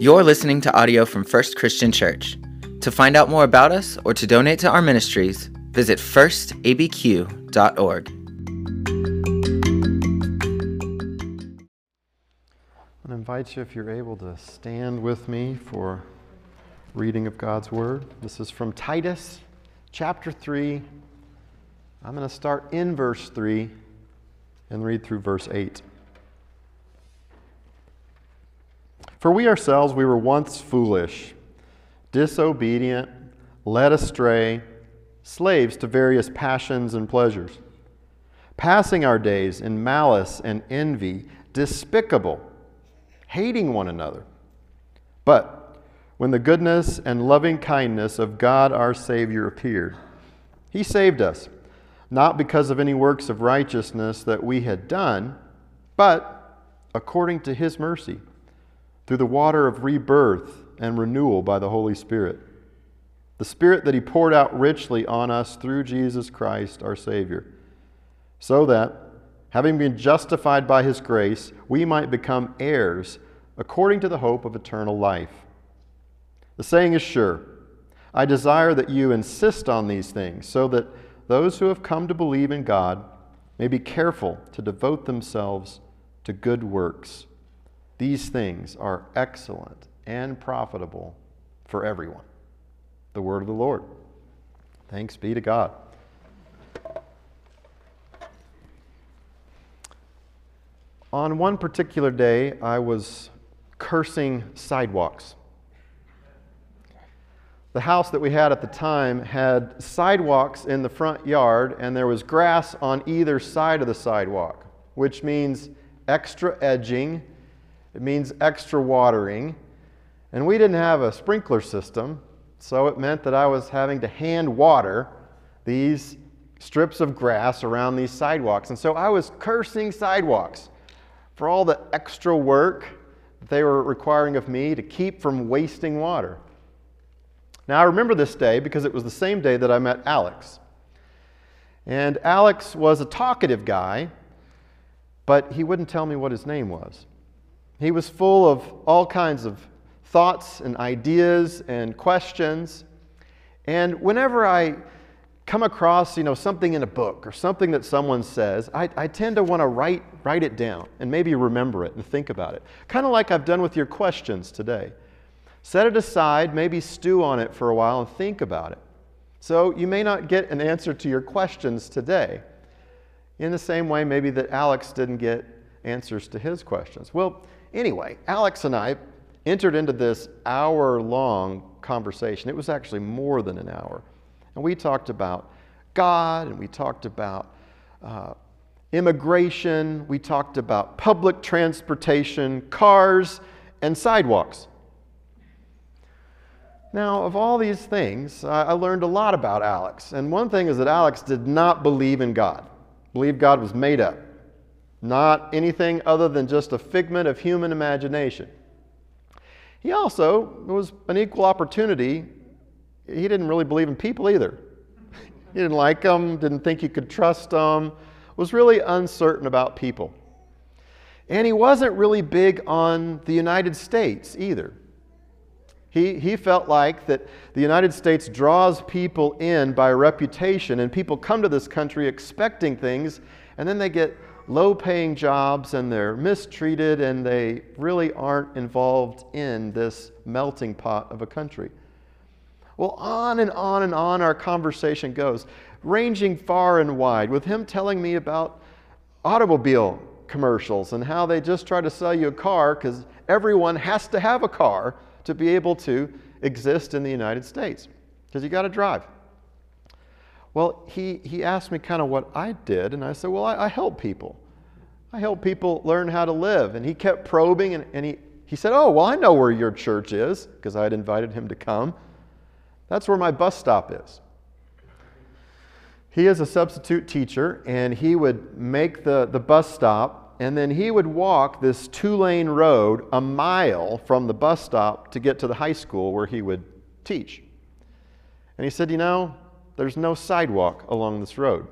You're listening to audio from First Christian Church. To find out more about us or to donate to our ministries, visit firstabq.org. I invite you, if you're able, to stand with me for reading of God's Word. This is from Titus chapter 3. I'm going to start in verse 3 and read through verse 8. For we ourselves, we were once foolish, disobedient, led astray, slaves to various passions and pleasures, passing our days in malice and envy, despicable, hating one another. But when the goodness and loving kindness of God our Savior appeared, He saved us, not because of any works of righteousness that we had done, but according to His mercy through the water of rebirth and renewal by the Holy Spirit. The Spirit that He poured out richly on us through Jesus Christ our Savior, so that, having been justified by His grace, we might become heirs according to the hope of eternal life. The saying is sure I desire that you insist on these things, so that those who have come to believe in God may be careful to devote themselves to good works. These things are excellent and profitable for everyone. The word of the Lord. Thanks be to God. On one particular day, I was cursing sidewalks. The house that we had at the time had sidewalks in the front yard, and there was grass on either side of the sidewalk, which means extra edging it means extra watering. And we didn't have a sprinkler system, so it meant that I was having to hand water these strips of grass around these sidewalks. And so I was cursing sidewalks for all the extra work that they were requiring of me to keep from wasting water. Now, I remember this day because it was the same day that I met Alex. And Alex was a talkative guy, but he wouldn't tell me what his name was. He was full of all kinds of thoughts and ideas and questions. And whenever I come across, you know, something in a book or something that someone says, I, I tend to want to write, write it down and maybe remember it and think about it. Kind of like I've done with your questions today. Set it aside, maybe stew on it for a while and think about it. So you may not get an answer to your questions today. In the same way, maybe that Alex didn't get answers to his questions. Well, Anyway, Alex and I entered into this hour long conversation. It was actually more than an hour. And we talked about God and we talked about uh, immigration, we talked about public transportation, cars, and sidewalks. Now, of all these things, I learned a lot about Alex. And one thing is that Alex did not believe in God, believed God was made up not anything other than just a figment of human imagination. He also was an equal opportunity. He didn't really believe in people either. he didn't like them, didn't think you could trust them, was really uncertain about people. And he wasn't really big on the United States either. He, he felt like that the United States draws people in by reputation, and people come to this country expecting things, and then they get low paying jobs and they're mistreated and they really aren't involved in this melting pot of a country. Well, on and on and on our conversation goes, ranging far and wide, with him telling me about automobile commercials and how they just try to sell you a car because everyone has to have a car to be able to exist in the United States because you got to drive. Well, he, he asked me kind of what I did, and I said, Well, I, I help people. I help people learn how to live. And he kept probing, and, and he, he said, Oh, well, I know where your church is, because I had invited him to come. That's where my bus stop is. He is a substitute teacher, and he would make the, the bus stop, and then he would walk this two lane road a mile from the bus stop to get to the high school where he would teach. And he said, You know, there's no sidewalk along this road.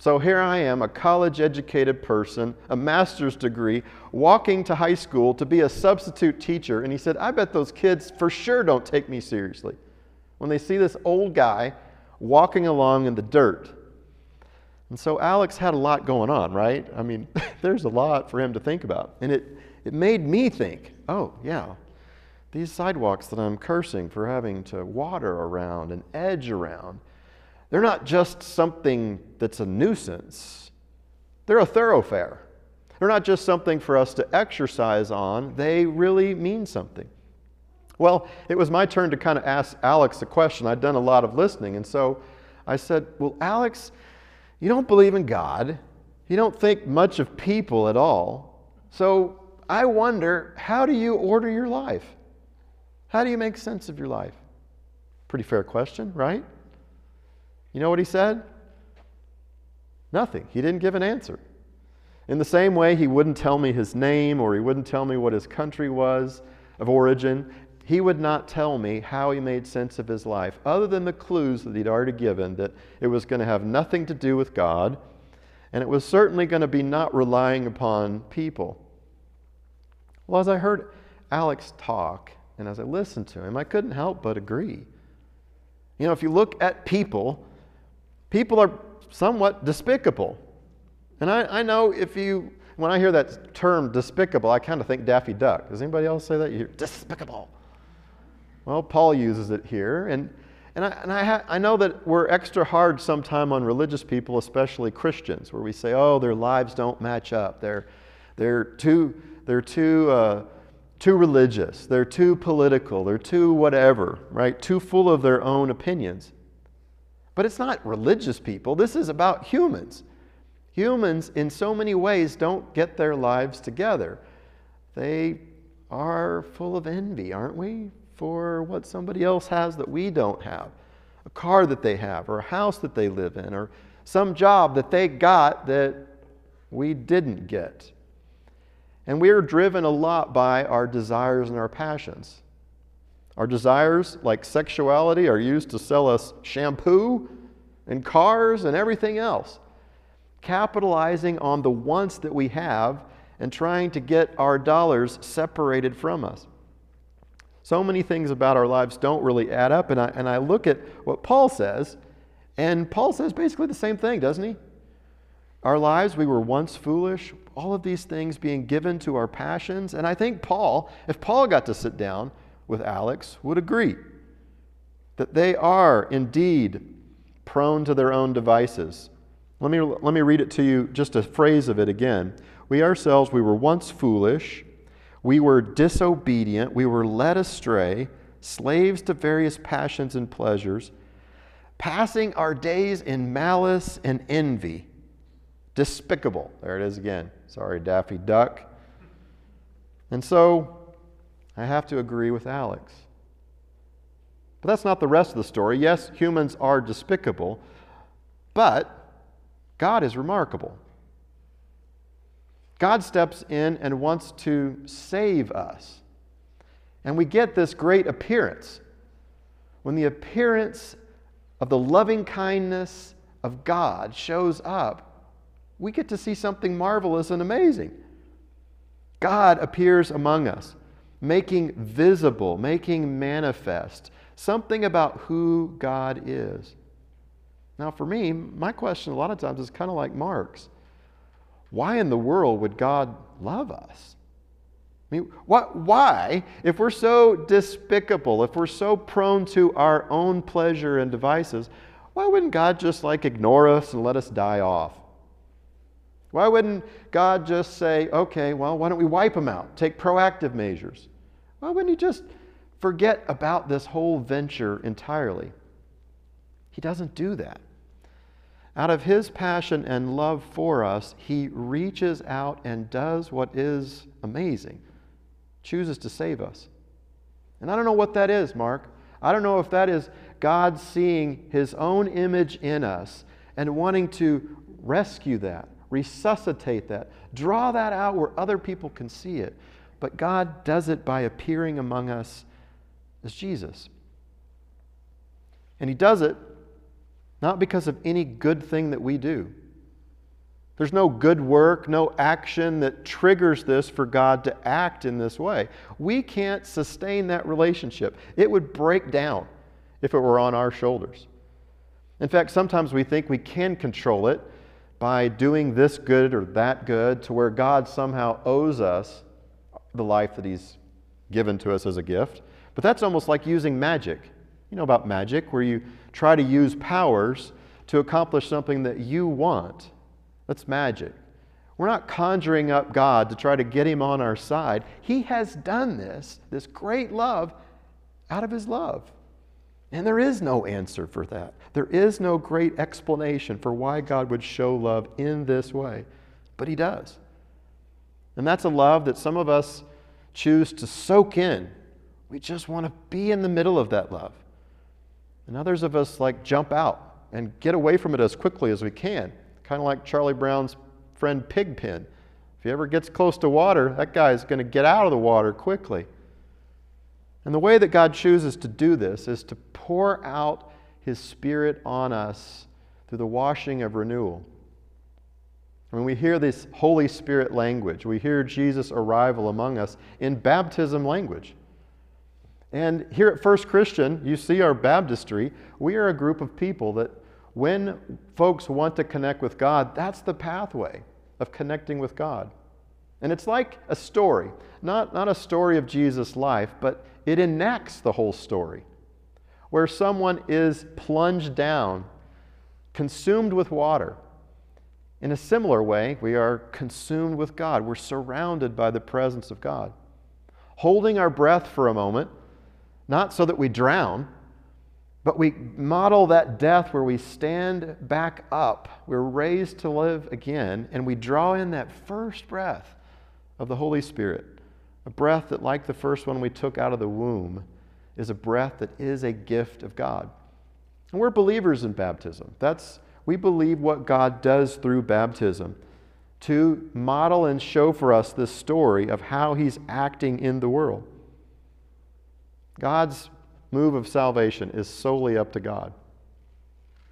So here I am, a college educated person, a master's degree, walking to high school to be a substitute teacher. And he said, I bet those kids for sure don't take me seriously when they see this old guy walking along in the dirt. And so Alex had a lot going on, right? I mean, there's a lot for him to think about. And it, it made me think, oh, yeah, these sidewalks that I'm cursing for having to water around and edge around they're not just something that's a nuisance, they're a thoroughfare. They're not just something for us to exercise on, they really mean something. Well, it was my turn to kind of ask Alex a question. I'd done a lot of listening, and so I said, Well, Alex, you don't believe in God, you don't think much of people at all. So I wonder, how do you order your life? How do you make sense of your life? Pretty fair question, right? You know what he said? Nothing. He didn't give an answer. In the same way, he wouldn't tell me his name or he wouldn't tell me what his country was of origin. He would not tell me how he made sense of his life, other than the clues that he'd already given that it was going to have nothing to do with God, and it was certainly going to be not relying upon people. Well, as I heard Alex talk and as I listened to him, I couldn't help but agree. You know, if you look at people, people are somewhat despicable. And I, I know if you, when I hear that term despicable, I kind of think Daffy Duck. Does anybody else say that? You hear despicable. Well, Paul uses it here. And, and, I, and I, ha- I know that we're extra hard sometime on religious people, especially Christians, where we say, oh, their lives don't match up. They're, they're too, they're too, uh, too religious. They're too political. They're too whatever, right? Too full of their own opinions. But it's not religious people, this is about humans. Humans, in so many ways, don't get their lives together. They are full of envy, aren't we? For what somebody else has that we don't have a car that they have, or a house that they live in, or some job that they got that we didn't get. And we are driven a lot by our desires and our passions. Our desires, like sexuality, are used to sell us shampoo and cars and everything else. Capitalizing on the wants that we have and trying to get our dollars separated from us. So many things about our lives don't really add up. And I, and I look at what Paul says, and Paul says basically the same thing, doesn't he? Our lives, we were once foolish, all of these things being given to our passions. And I think Paul, if Paul got to sit down with Alex would agree that they are indeed prone to their own devices. Let me, let me read it to you, just a phrase of it again. We ourselves, we were once foolish, we were disobedient, we were led astray, slaves to various passions and pleasures, passing our days in malice and envy. Despicable. There it is again. Sorry, Daffy Duck. And so I have to agree with Alex. But that's not the rest of the story. Yes, humans are despicable, but God is remarkable. God steps in and wants to save us. And we get this great appearance. When the appearance of the loving kindness of God shows up, we get to see something marvelous and amazing. God appears among us making visible, making manifest something about who God is. Now, for me, my question a lot of times is kind of like Mark's. Why in the world would God love us? I mean, what, why, if we're so despicable, if we're so prone to our own pleasure and devices, why wouldn't God just like ignore us and let us die off? Why wouldn't God just say, okay, well, why don't we wipe them out? Take proactive measures. Why wouldn't He just forget about this whole venture entirely? He doesn't do that. Out of His passion and love for us, He reaches out and does what is amazing chooses to save us. And I don't know what that is, Mark. I don't know if that is God seeing His own image in us and wanting to rescue that resuscitate that, draw that out where other people can see it. But God does it by appearing among us as Jesus. And He does it not because of any good thing that we do. There's no good work, no action that triggers this for God to act in this way. We can't sustain that relationship. It would break down if it were on our shoulders. In fact, sometimes we think we can control it by doing this good or that good to where God somehow owes us the life that He's given to us as a gift. But that's almost like using magic. You know about magic, where you try to use powers to accomplish something that you want. That's magic. We're not conjuring up God to try to get Him on our side. He has done this, this great love, out of His love. And there is no answer for that. There is no great explanation for why God would show love in this way, but He does. And that's a love that some of us choose to soak in. We just want to be in the middle of that love. And others of us like jump out and get away from it as quickly as we can, kind of like Charlie Brown's friend Pigpen. If he ever gets close to water, that guy's going to get out of the water quickly. And the way that God chooses to do this is to pour out His Spirit on us through the washing of renewal. When we hear this Holy Spirit language, we hear Jesus' arrival among us in baptism language. And here at First Christian, you see our baptistry. We are a group of people that, when folks want to connect with God, that's the pathway of connecting with God. And it's like a story, not, not a story of Jesus' life, but it enacts the whole story, where someone is plunged down, consumed with water. In a similar way, we are consumed with God. We're surrounded by the presence of God. Holding our breath for a moment, not so that we drown, but we model that death where we stand back up. We're raised to live again, and we draw in that first breath of the Holy Spirit. A breath that, like the first one we took out of the womb, is a breath that is a gift of God. And we're believers in baptism. That's, we believe what God does through baptism to model and show for us this story of how He's acting in the world. God's move of salvation is solely up to God.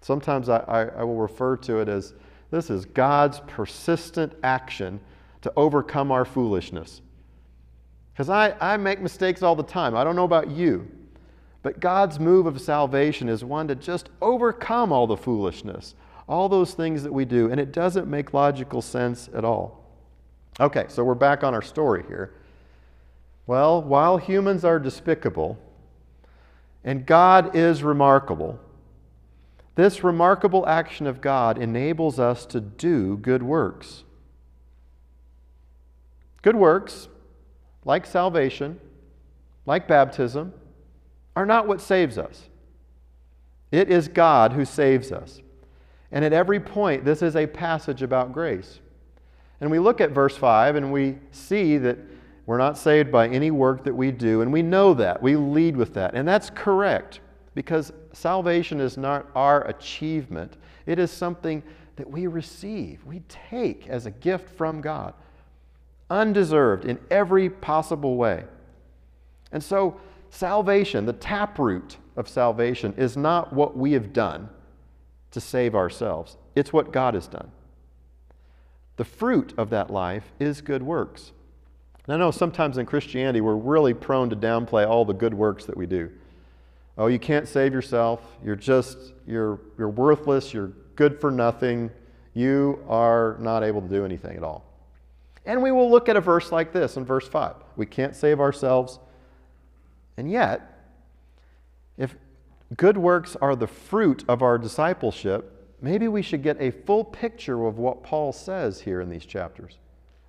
Sometimes I, I, I will refer to it as this is God's persistent action to overcome our foolishness. Because I, I make mistakes all the time. I don't know about you. But God's move of salvation is one to just overcome all the foolishness, all those things that we do, and it doesn't make logical sense at all. Okay, so we're back on our story here. Well, while humans are despicable and God is remarkable, this remarkable action of God enables us to do good works. Good works like salvation, like baptism, are not what saves us. It is God who saves us. And at every point, this is a passage about grace. And we look at verse 5 and we see that we're not saved by any work that we do, and we know that. We lead with that. And that's correct because salvation is not our achievement, it is something that we receive, we take as a gift from God undeserved in every possible way. And so, salvation, the taproot of salvation, is not what we have done to save ourselves, it's what God has done. The fruit of that life is good works. And I know sometimes in Christianity we're really prone to downplay all the good works that we do. Oh, you can't save yourself. You're just, you're, you're worthless. You're good for nothing. You are not able to do anything at all. And we will look at a verse like this in verse 5. We can't save ourselves. And yet, if good works are the fruit of our discipleship, maybe we should get a full picture of what Paul says here in these chapters.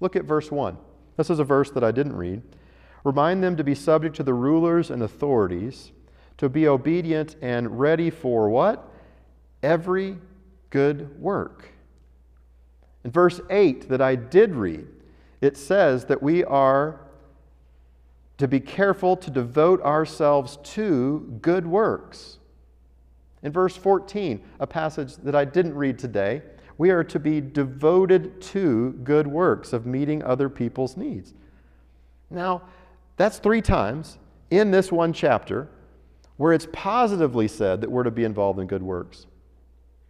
Look at verse 1. This is a verse that I didn't read. Remind them to be subject to the rulers and authorities, to be obedient and ready for what? Every good work. In verse 8 that I did read, it says that we are to be careful to devote ourselves to good works. In verse 14, a passage that I didn't read today, we are to be devoted to good works of meeting other people's needs. Now, that's three times in this one chapter where it's positively said that we're to be involved in good works.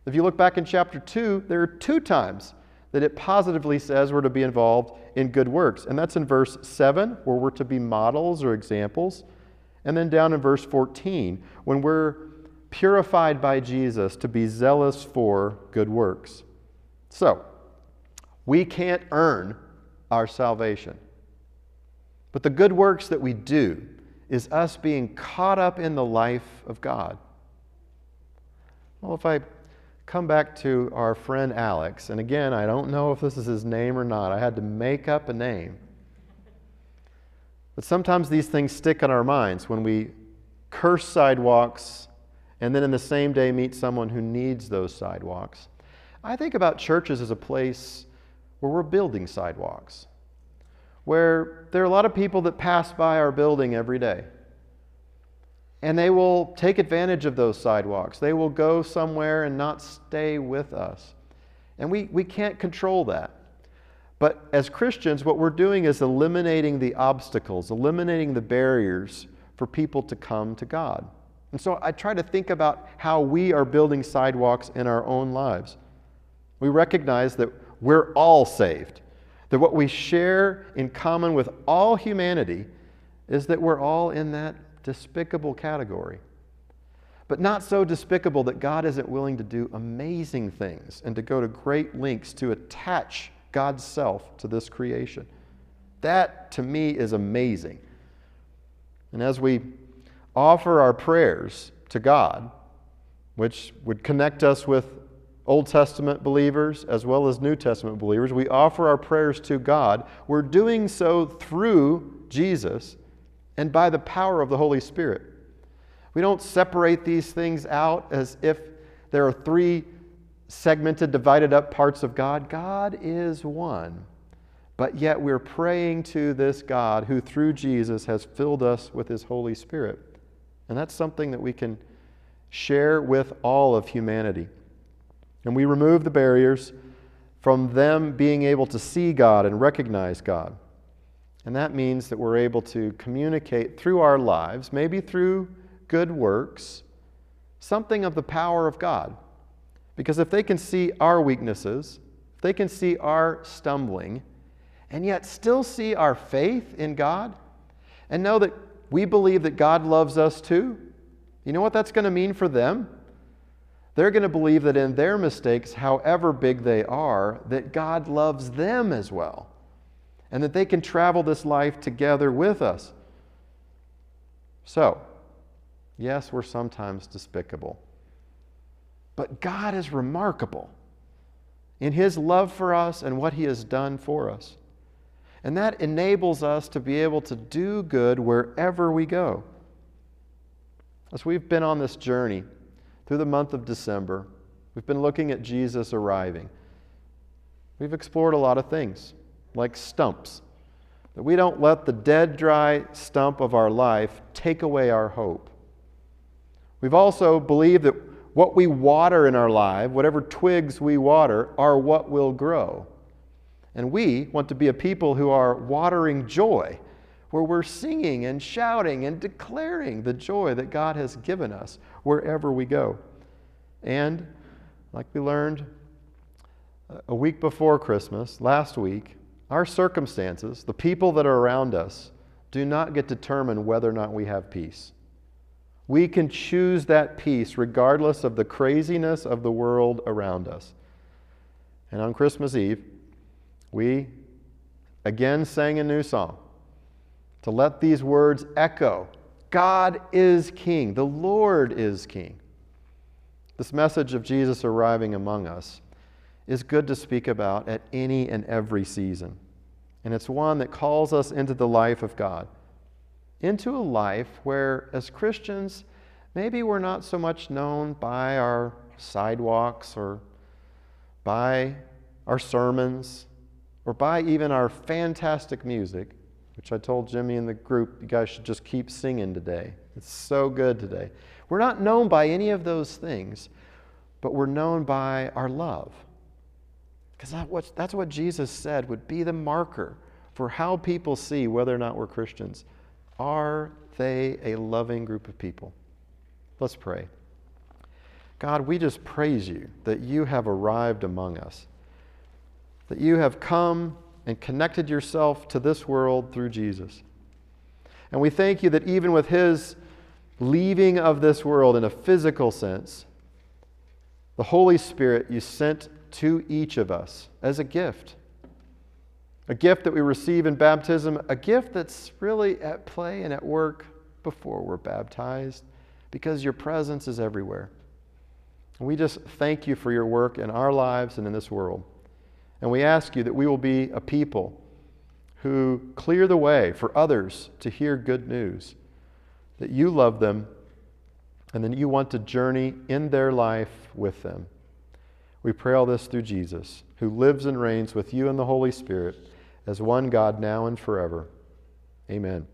If you look back in chapter 2, there are two times that it positively says we're to be involved in good works. And that's in verse 7, where we're to be models or examples. And then down in verse 14, when we're purified by Jesus to be zealous for good works. So, we can't earn our salvation. But the good works that we do is us being caught up in the life of God. Well, if I come back to our friend Alex. And again, I don't know if this is his name or not. I had to make up a name. But sometimes these things stick in our minds when we curse sidewalks and then in the same day meet someone who needs those sidewalks. I think about churches as a place where we're building sidewalks, where there are a lot of people that pass by our building every day and they will take advantage of those sidewalks. They will go somewhere and not stay with us. And we, we can't control that. But as Christians, what we're doing is eliminating the obstacles, eliminating the barriers for people to come to God. And so I try to think about how we are building sidewalks in our own lives. We recognize that we're all saved, that what we share in common with all humanity is that we're all in that despicable category. But not so despicable that God isn't willing to do amazing things and to go to great lengths to attach God's self to this creation. That, to me, is amazing. And as we offer our prayers to God, which would connect us with Old Testament believers as well as New Testament believers, we offer our prayers to God. We're doing so through Jesus and by the power of the Holy Spirit. We don't separate these things out as if there are three segmented, divided up parts of God. God is one. But yet we're praying to this God who, through Jesus, has filled us with his Holy Spirit. And that's something that we can share with all of humanity. And we remove the barriers from them being able to see God and recognize God. And that means that we're able to communicate through our lives, maybe through good works, something of the power of God. Because if they can see our weaknesses, if they can see our stumbling, and yet still see our faith in God, and know that we believe that God loves us too, you know what that's going to mean for them? They're going to believe that in their mistakes, however big they are, that God loves them as well and that they can travel this life together with us. So, yes, we're sometimes despicable, but God is remarkable in His love for us and what He has done for us. And that enables us to be able to do good wherever we go. As we've been on this journey through the month of December, we've been looking at Jesus arriving. We've explored a lot of things like stumps. That we don't let the dead, dry stump of our life take away our hope. We've also believed that what we water in our life, whatever twigs we water, are what will grow. And we want to be a people who are watering joy, where we're singing and shouting and declaring the joy that God has given us wherever we go. And, like we learned uh, a week before Christmas, last week, our circumstances, the people that are around us, do not get determine whether or not we have peace. We can choose that peace regardless of the craziness of the world around us. And on Christmas Eve, we again sang a new song to let these words echo God is King, the Lord is King. This message of Jesus arriving among us is good to speak about at any and every season. And it's one that calls us into the life of God, into a life where, as Christians, maybe we're not so much known by our sidewalks or by our sermons or by even our fantastic music, which I told Jimmy in the group, you guys should just keep singing today. It's so good today. We're not known by any of those things, but we're known by our love because that that's what Jesus said would be the marker for how people see whether or not we're Christians. Are they a loving group of people? Let's pray. God, we just praise you that you have arrived among us. that you have come and connected yourself to this world through Jesus. And we thank you that even with his leaving of this world in a physical sense, the Holy Spirit you sent to each of us as a gift. A gift that we receive in baptism, a gift that's really at play and at work before we're baptized because your presence is everywhere. We just thank you for your work in our lives and in this world. And we ask you that we will be a people who clear the way for others to hear good news, that you love them, and that you want to journey in their life with them. We pray all this through Jesus, who lives and reigns with you and the Holy Spirit as one God now and forever. Amen.